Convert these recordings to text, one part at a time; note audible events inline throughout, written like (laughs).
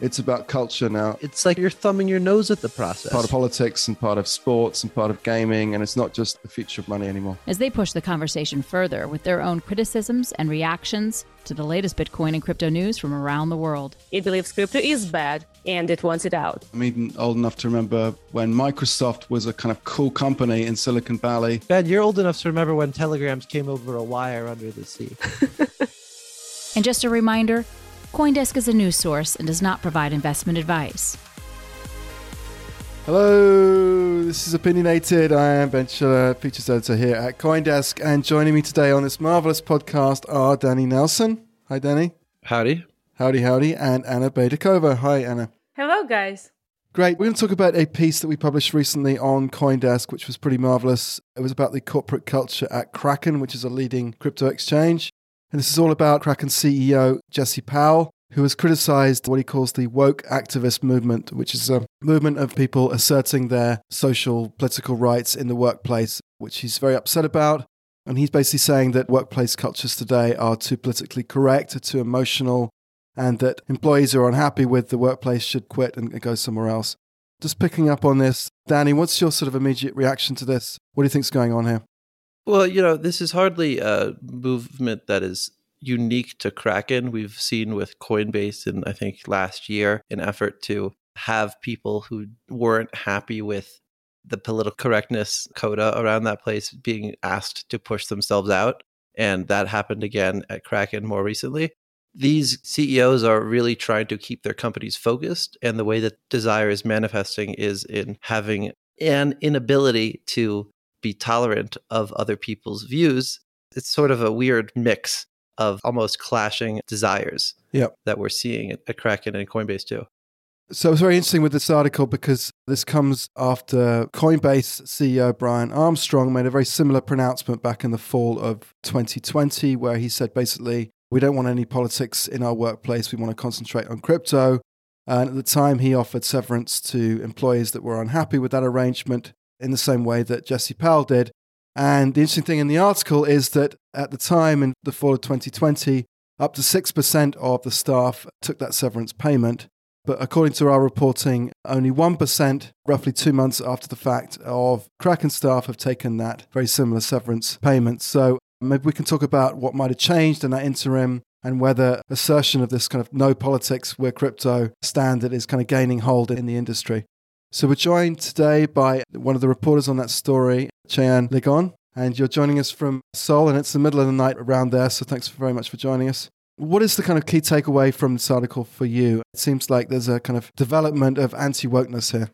It's about culture now. It's like you're thumbing your nose at the process. Part of politics and part of sports and part of gaming, and it's not just the future of money anymore. As they push the conversation further with their own criticisms and reactions to the latest Bitcoin and crypto news from around the world. It believes crypto is bad and it wants it out. I'm even old enough to remember when Microsoft was a kind of cool company in Silicon Valley. Ben, you're old enough to remember when telegrams came over a wire under the sea. (laughs) and just a reminder Coindesk is a news source and does not provide investment advice. Hello, this is Opinionated. I am Ben Schiller, features editor here at Coindesk, and joining me today on this marvelous podcast are Danny Nelson. Hi, Danny. Howdy. Howdy, howdy, and Anna Baydakova. Hi, Anna. Hello, guys. Great. We're going to talk about a piece that we published recently on Coindesk, which was pretty marvelous. It was about the corporate culture at Kraken, which is a leading crypto exchange. And this is all about Kraken CEO Jesse Powell, who has criticized what he calls the woke activist movement, which is a movement of people asserting their social, political rights in the workplace, which he's very upset about. And he's basically saying that workplace cultures today are too politically correct, too emotional, and that employees who are unhappy with the workplace should quit and go somewhere else. Just picking up on this, Danny, what's your sort of immediate reaction to this? What do you think's going on here? Well, you know, this is hardly a movement that is unique to Kraken. We've seen with Coinbase in, I think, last year, an effort to have people who weren't happy with the political correctness coda around that place being asked to push themselves out. And that happened again at Kraken more recently. These CEOs are really trying to keep their companies focused. And the way that desire is manifesting is in having an inability to be tolerant of other people's views. It's sort of a weird mix of almost clashing desires yep. that we're seeing at, Kraken and Coinbase too. So it's very interesting with this article because this comes after Coinbase CEO Brian Armstrong made a very similar pronouncement back in the fall of 2020, where he said basically, we don't want any politics in our workplace. We want to concentrate on crypto. And at the time, he offered severance to employees that were unhappy with that arrangement in the same way that Jesse Powell did. And the interesting thing in the article is that at the time in the fall of 2020, up to 6% of the staff took that severance payment. But according to our reporting, only 1%, roughly two months after the fact, of Kraken staff have taken that very similar severance payment. So maybe we can talk about what might have changed in that interim and whether assertion of this kind of no politics, we're crypto standard is kind of gaining hold in the industry. So we're joined today by one of the reporters on that story, Cheyenne Ligon, and you're joining us from Seoul, and it's the middle of the night around there. So thanks very much for joining us. What is the kind of key takeaway from this article for you? It seems like there's a kind of development of anti wokeness here.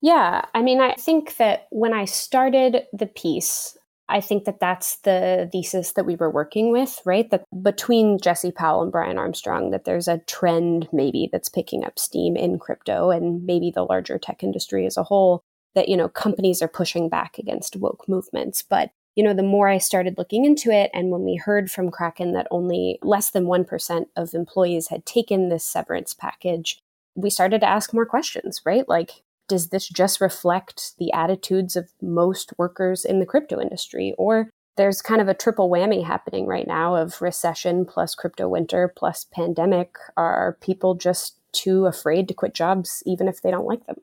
Yeah, I mean, I think that when I started the piece, I think that that's the thesis that we were working with, right? That between Jesse Powell and Brian Armstrong, that there's a trend maybe that's picking up steam in crypto and maybe the larger tech industry as a whole that, you know, companies are pushing back against woke movements. But, you know, the more I started looking into it, and when we heard from Kraken that only less than 1% of employees had taken this severance package, we started to ask more questions, right? Like, does this just reflect the attitudes of most workers in the crypto industry? Or there's kind of a triple whammy happening right now of recession plus crypto winter plus pandemic. Are people just too afraid to quit jobs even if they don't like them?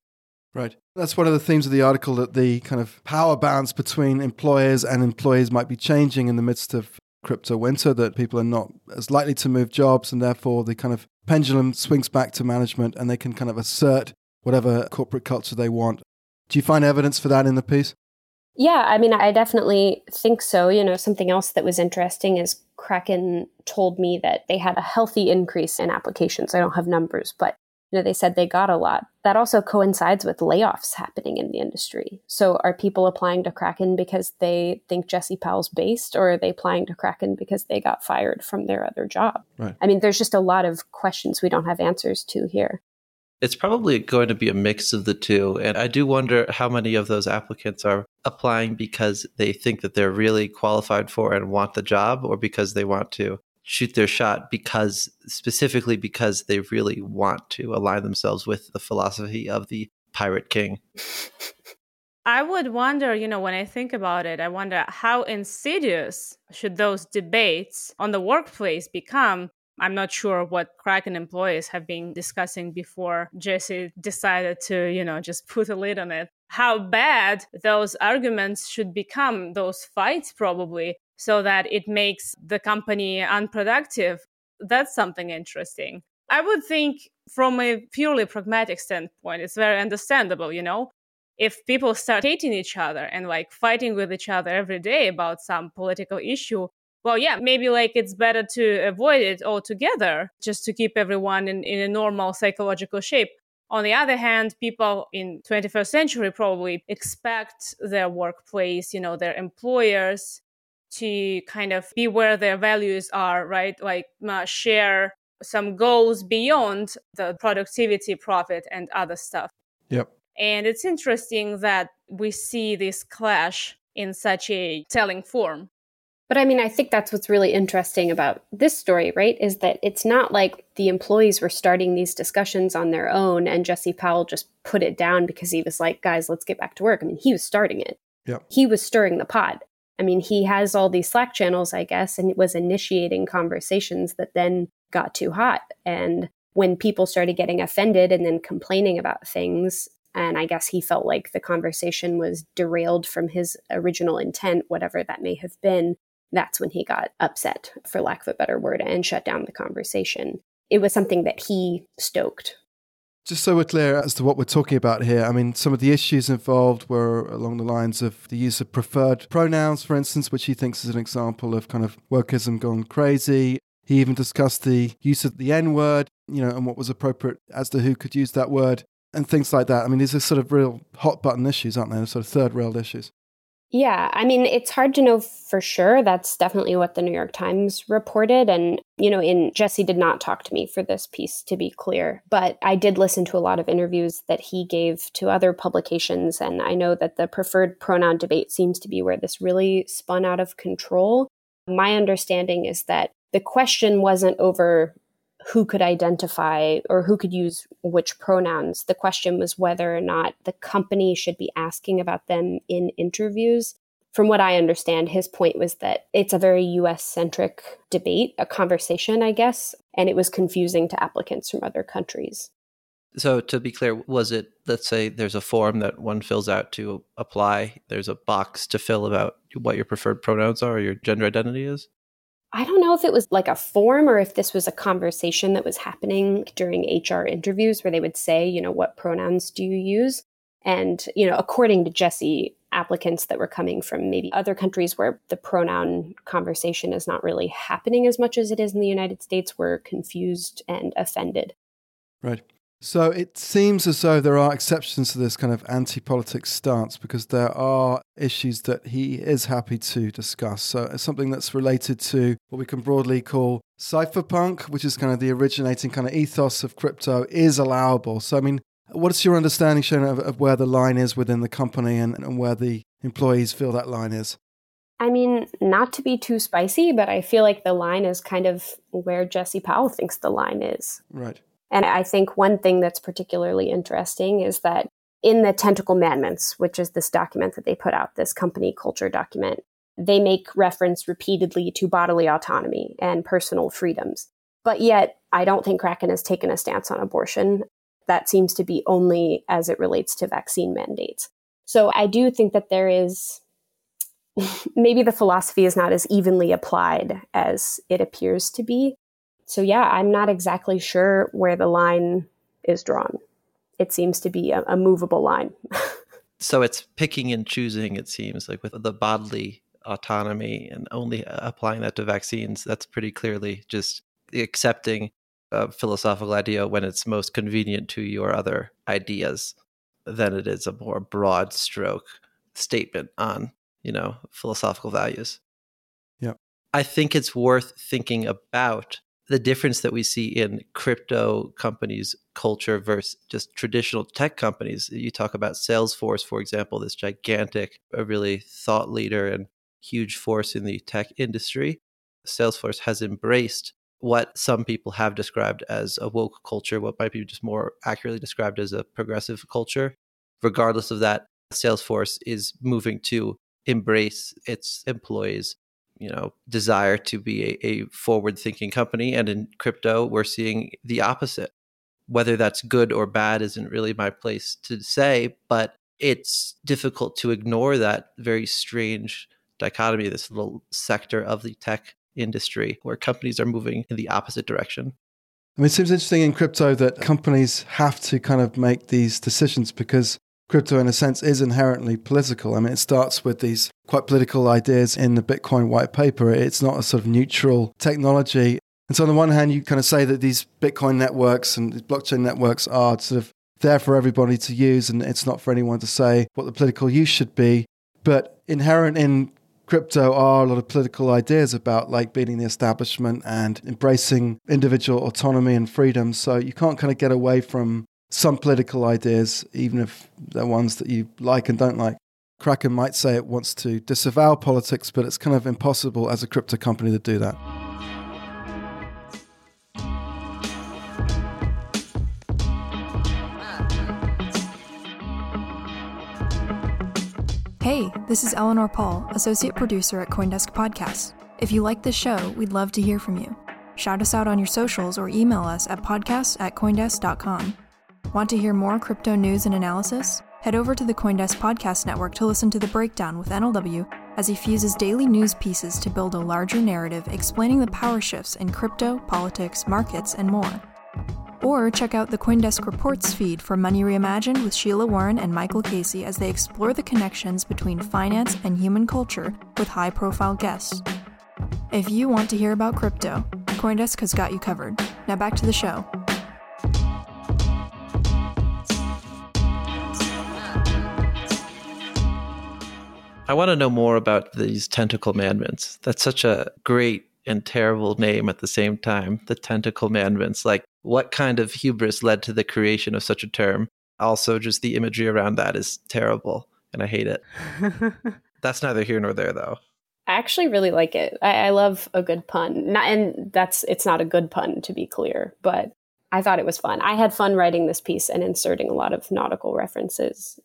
Right. That's one of the themes of the article that the kind of power balance between employers and employees might be changing in the midst of crypto winter, that people are not as likely to move jobs, and therefore the kind of pendulum swings back to management and they can kind of assert whatever corporate culture they want. Do you find evidence for that in the piece? Yeah, I mean, I definitely think so. You know, something else that was interesting is Kraken told me that they had a healthy increase in applications. I don't have numbers, but you know, they said they got a lot. That also coincides with layoffs happening in the industry. So, are people applying to Kraken because they think Jesse Powell's based, or are they applying to Kraken because they got fired from their other job? Right. I mean, there's just a lot of questions we don't have answers to here. It's probably going to be a mix of the two. And I do wonder how many of those applicants are applying because they think that they're really qualified for and want the job, or because they want to shoot their shot because specifically because they really want to align themselves with the philosophy of the Pirate King. (laughs) I would wonder, you know, when I think about it, I wonder how insidious should those debates on the workplace become. I'm not sure what Kraken employees have been discussing before Jesse decided to, you know, just put a lid on it. How bad those arguments should become, those fights probably, so that it makes the company unproductive. That's something interesting. I would think from a purely pragmatic standpoint, it's very understandable, you know? if people start hating each other and like fighting with each other every day about some political issue well yeah maybe like it's better to avoid it altogether just to keep everyone in, in a normal psychological shape. On the other hand people in 21st century probably expect their workplace you know their employers to kind of be where their values are right? Like uh, share some goals beyond the productivity profit and other stuff. Yep. And it's interesting that we see this clash in such a telling form. But I mean, I think that's what's really interesting about this story, right? Is that it's not like the employees were starting these discussions on their own and Jesse Powell just put it down because he was like, guys, let's get back to work. I mean, he was starting it. Yep. He was stirring the pot. I mean, he has all these Slack channels, I guess, and was initiating conversations that then got too hot. And when people started getting offended and then complaining about things, and I guess he felt like the conversation was derailed from his original intent, whatever that may have been. That's when he got upset, for lack of a better word, and shut down the conversation. It was something that he stoked. Just so we're clear as to what we're talking about here, I mean, some of the issues involved were along the lines of the use of preferred pronouns, for instance, which he thinks is an example of kind of wokeism gone crazy. He even discussed the use of the N word, you know, and what was appropriate as to who could use that word and things like that. I mean, these are sort of real hot button issues, aren't they? They're sort of third rail issues. Yeah, I mean, it's hard to know for sure. That's definitely what the New York Times reported. And, you know, in Jesse did not talk to me for this piece, to be clear, but I did listen to a lot of interviews that he gave to other publications. And I know that the preferred pronoun debate seems to be where this really spun out of control. My understanding is that the question wasn't over who could identify or who could use which pronouns. The question was whether or not the company should be asking about them in interviews. From what I understand, his point was that it's a very US centric debate, a conversation, I guess, and it was confusing to applicants from other countries. So, to be clear, was it, let's say there's a form that one fills out to apply, there's a box to fill about what your preferred pronouns are or your gender identity is? I don't know if it was like a form or if this was a conversation that was happening during HR interviews where they would say, you know, what pronouns do you use? And, you know, according to Jesse, applicants that were coming from maybe other countries where the pronoun conversation is not really happening as much as it is in the United States were confused and offended. Right. So it seems as though there are exceptions to this kind of anti politics stance because there are issues that he is happy to discuss. So it's something that's related to what we can broadly call cypherpunk, which is kind of the originating kind of ethos of crypto, is allowable. So, I mean, what's your understanding, Shona, of, of where the line is within the company and, and where the employees feel that line is? I mean, not to be too spicy, but I feel like the line is kind of where Jesse Powell thinks the line is. Right. And I think one thing that's particularly interesting is that in the Tentacle Commandments, which is this document that they put out, this company culture document, they make reference repeatedly to bodily autonomy and personal freedoms. But yet, I don't think Kraken has taken a stance on abortion. That seems to be only as it relates to vaccine mandates. So I do think that there is (laughs) maybe the philosophy is not as evenly applied as it appears to be so yeah, I'm not exactly sure where the line is drawn. It seems to be a, a movable line. (laughs) so it's picking and choosing, it seems, like with the bodily autonomy and only applying that to vaccines. That's pretty clearly just accepting a philosophical idea when it's most convenient to your other ideas than it is a more broad stroke statement on, you know, philosophical values. Yeah. I think it's worth thinking about the difference that we see in crypto companies culture versus just traditional tech companies. You talk about salesforce for example this gigantic a really thought leader and huge force in the tech industry. Salesforce has embraced what some people have described as a woke culture what might be just more accurately described as a progressive culture. Regardless of that, Salesforce is moving to embrace its employees you know desire to be a, a forward thinking company and in crypto we're seeing the opposite. Whether that's good or bad isn't really my place to say but it's difficult to ignore that very strange dichotomy this little sector of the tech industry where companies are moving in the opposite direction. I mean, it seems interesting in crypto that companies have to kind of make these decisions because crypto, in a sense, is inherently political. I mean, it starts with these quite political ideas in the Bitcoin white paper. It's not a sort of neutral technology. And so, on the one hand, you kind of say that these Bitcoin networks and these blockchain networks are sort of there for everybody to use, and it's not for anyone to say what the political use should be. But inherent in crypto are a lot of political ideas about like beating the establishment and embracing individual autonomy and freedom. So you can't kind of get away from some political ideas, even if they're ones that you like and don't like. Kraken might say it wants to disavow politics, but it's kind of impossible as a crypto company to do that. Hey, this is Eleanor Paul, Associate Producer at Coindesk Podcasts. If you like this show, we'd love to hear from you. Shout us out on your socials or email us at podcasts at coindesk.com. Want to hear more crypto news and analysis? Head over to the Coindesk Podcast Network to listen to The Breakdown with NLW as he fuses daily news pieces to build a larger narrative explaining the power shifts in crypto, politics, markets, and more. Or check out the Coindesk Reports feed for Money Reimagined with Sheila Warren and Michael Casey as they explore the connections between finance and human culture with high profile guests. If you want to hear about crypto, Coindesk has got you covered. Now back to the show. I want to know more about these tentacle commandments. That's such a great and terrible name at the same time. The tentacle commandments. Like, what kind of hubris led to the creation of such a term? Also, just the imagery around that is terrible, and I hate it. (laughs) That's neither here nor there, though. I actually really like it. I, I love a good pun. Not, and that's it's not a good pun to be clear, but I thought it was fun. I had fun writing this piece and inserting a lot of nautical references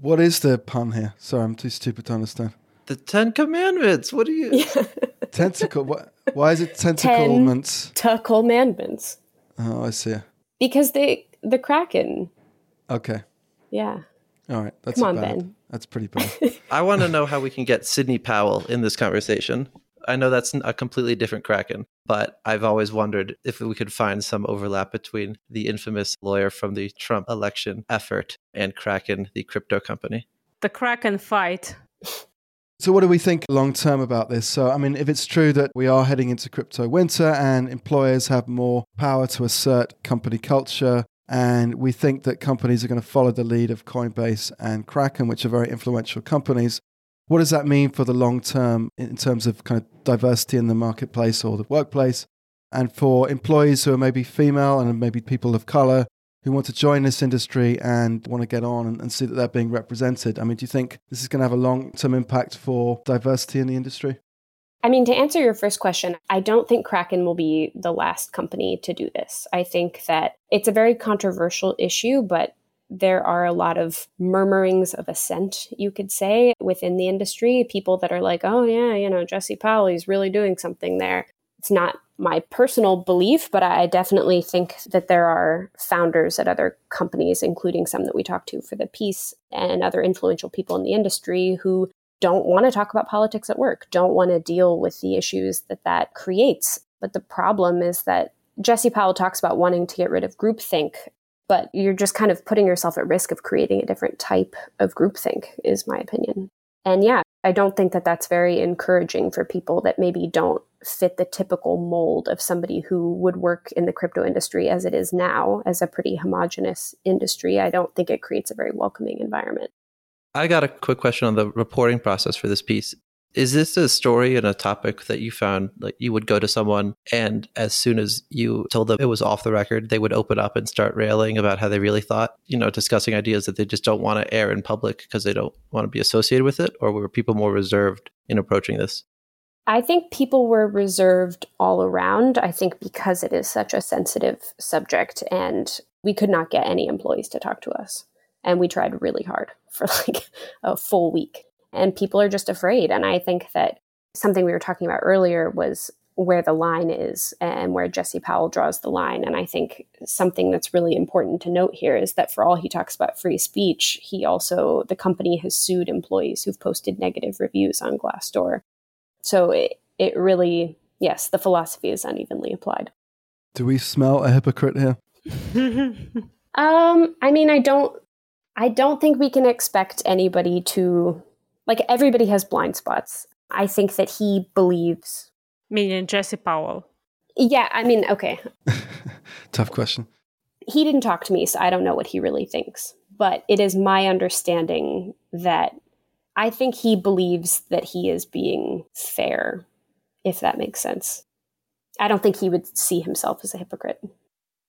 what is the pun here? Sorry, I'm too stupid to understand. The Ten Commandments. What are you? (laughs) Tentacle. What, why is it tentaclements? Ten commandments. Oh, I see. Because they the Kraken. Okay. Yeah. All right. That's Come on, bad. Ben. That's pretty bad. (laughs) I want to know how we can get Sidney Powell in this conversation. I know that's a completely different Kraken, but I've always wondered if we could find some overlap between the infamous lawyer from the Trump election effort and Kraken, the crypto company. The Kraken fight. So, what do we think long term about this? So, I mean, if it's true that we are heading into crypto winter and employers have more power to assert company culture, and we think that companies are going to follow the lead of Coinbase and Kraken, which are very influential companies, what does that mean for the long term in terms of kind of diversity in the marketplace or the workplace? And for employees who are maybe female and maybe people of color who want to join this industry and want to get on and, see that they're being represented. I mean, do you think this is going to have a long term impact for diversity in the industry? I mean, to answer your first question, I don't think Kraken will be the last company to do this. I think that it's a very controversial issue, but there are a lot of murmurings of assent, you could say, within the industry. People that are like, oh, yeah, you know, Jesse Powell, he's really doing something there. It's not my personal belief, but I definitely think that there are founders at other companies, including some that we talked to for the piece, and other influential people in the industry who don't want to talk about politics at work, don't want to deal with the issues that that creates. But the problem is that Jesse Powell talks about wanting to get rid of groupthink but you're just kind of putting yourself at risk of creating a different type of groupthink, is my opinion. And yeah, I don't think that that's very encouraging for people that maybe don't fit the typical mold of somebody who would work in the crypto industry as it is now, as a pretty homogenous industry. I don't think it creates a very welcoming environment. I got a quick question on the reporting process for this piece. Is this a story and a topic that you found like you would go to someone and as soon as you told them it was off the record, they would open up and start railing about how they really thought, you know, discussing ideas that they just don't want to air in public because they don't want to be associated with it? Or were people more reserved in approaching this? I think people were reserved all around. I think because it is such a sensitive subject and we could not get any employees to talk to us. And we tried really hard for (laughs) like a full week. And people are just afraid. And I think that something we were talking about earlier was where the line is and where Jesse Powell draws the line. And I think something that's really important to note here is that for all he talks about free speech, he also, the company has sued employees who've posted negative reviews on Glassdoor. So it, it really, yes, the philosophy is unevenly applied. Do we smell a hypocrite here? (laughs) um, I mean, I don't, I don't think we can expect anybody to, like, everybody has blind spots. I think that he believes Meaning Jesse Powell. Yeah, I mean, okay. (laughs) Tough question. He didn't talk to me, so I don't know what he really thinks. But it is my understanding that I think he believes that he is being fair, if that makes sense. I don't think he would see himself as a hypocrite.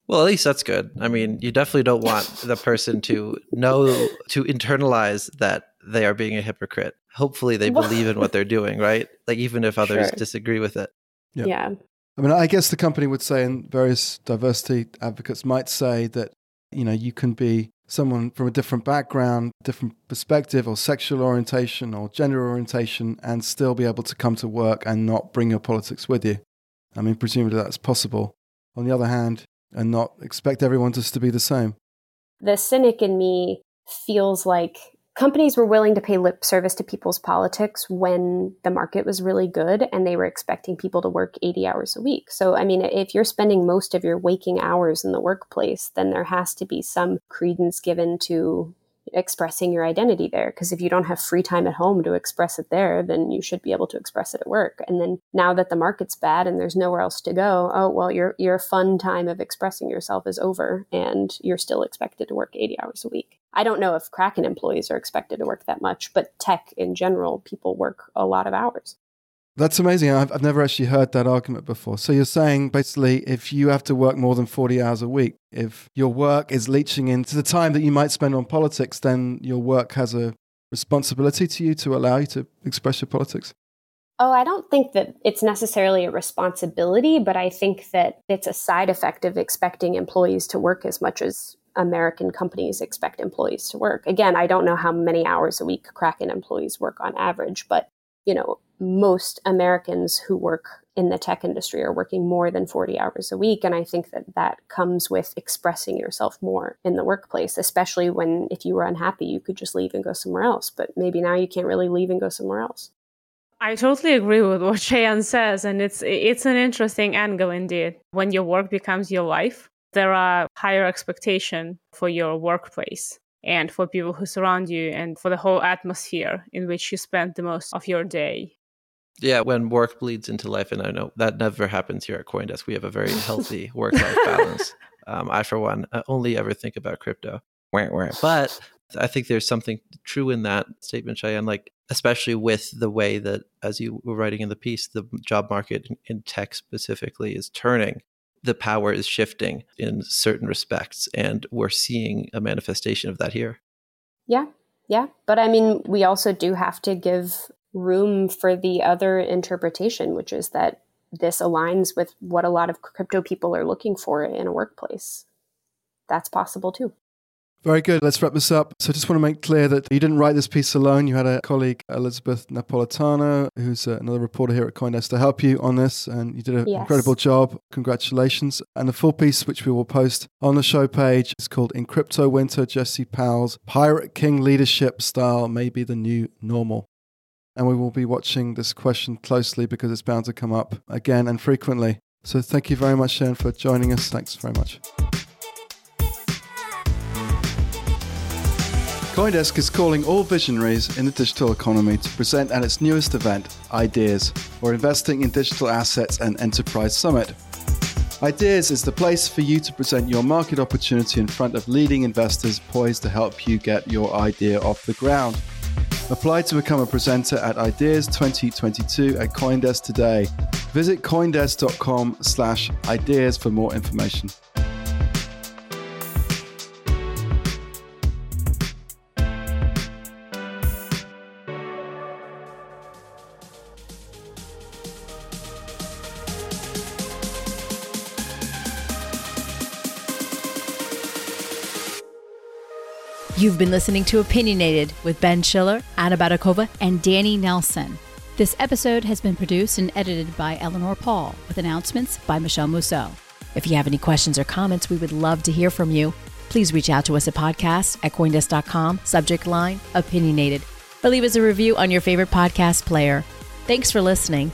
Well, at least that's good. I mean, you definitely don't want (laughs) the person to know, to internalize that they are being a hypocrite. Hopefully, they (laughs) believe in what they're doing, right? Like, even if others Sure. disagree with it. Yeah. yeah. I mean, I guess the company would say, and various diversity advocates might say that, you know, you can be someone from a different background, different perspective, or sexual orientation, or gender orientation, and still be able to come to work and not bring your politics with you. I mean, presumably that's possible. On the other hand, and not expect everyone just to be the same. the cynic in me feels like companies were willing to pay lip service to people's politics when the market was really good and they were expecting people to work 80 hours a week. So, I mean, if you're spending most of your waking hours in the workplace, then there has to be some credence given to expressing your identity there. Because if you don't have free time at home to express it there, then you should be able to express it at work. And then now that the market's bad and there's nowhere else to go, oh, well, your, your fun time of expressing yourself is over and you're still expected to work 80 hours a week. I don't know if Kraken employees are expected to work that much, but tech in general, people work a lot of hours. That's amazing. I've, I've never actually heard that argument before. So you're saying basically if you have to work more than 40 hours a week, if your work is leaching into the time that you might spend on politics, then your work has a responsibility to you to allow you to express your politics? Oh, I don't think that it's necessarily a responsibility, but I think that it's a side effect of expecting employees to work as much as American companies expect employees to work. Again, I don't know how many hours a week Kraken employees work on average, but you know, most Americans who work in the tech industry are working more than 40 hours a week and I think that that comes with expressing yourself more in the workplace, especially when if you were unhappy, you could just leave and go somewhere else, but maybe now you can't really leave and go somewhere else. I totally agree with what Cheyenne says, and it's it's an interesting angle indeed. When your work becomes your life, there are higher expectation for your workplace and for people who surround you and for the whole atmosphere in which you spend the most of your day. Yeah, when work bleeds into life, and I know that never happens here at CoinDesk. We have a very healthy (laughs) work-life balance. Um, I, for one, uh, only ever think about crypto. But I think there's something true in that statement, Cheyenne. Like, especially with the way that, as you were writing in the piece, the job market in tech specifically is turning. The power is shifting in certain respects, and we're seeing a manifestation of that here. Yeah, yeah. But I mean, we also do have to give room for the other interpretation, which is that this aligns with what a lot of crypto people are looking for in a workplace. That's possible too. Very good. Let's wrap this up. So, I just want to make clear that you didn't write this piece alone. You had a colleague, Elizabeth Napolitano, who's uh, another reporter here at Coindesk, to help you on this, and you did an Yes. incredible job. Congratulations. And the full piece, which we will post on the show page, is called In Crypto Winter Jesse Powell's Pirate King Leadership Style May Be the New Normal. And we will be watching this question closely because it's bound to come up again and frequently. So, thank you very much, Sharon, for joining us. Thanks very much. Coindesk is calling all visionaries in the digital economy to present at its newest event, Ideas, or Investing in Digital Assets and Enterprise Summit. Ideas is the place for you to present your market opportunity in front of leading investors poised to help you get your idea off the ground. Apply to become a presenter at Ideas 2022 at Coindesk today. Visit coindesk.com slash ideas for more information. You've been listening to Opinionated with Ben Schiller, Anna Baydakova, and Danny Nelson. This episode has been produced and edited by Eleanor Paul, with announcements by Michelle Mousseau. If you have any questions or comments, we would love to hear from you. Please reach out to us at podcast at coindesk.com, subject line opinionated, or leave us a review on your favorite podcast player. Thanks for listening.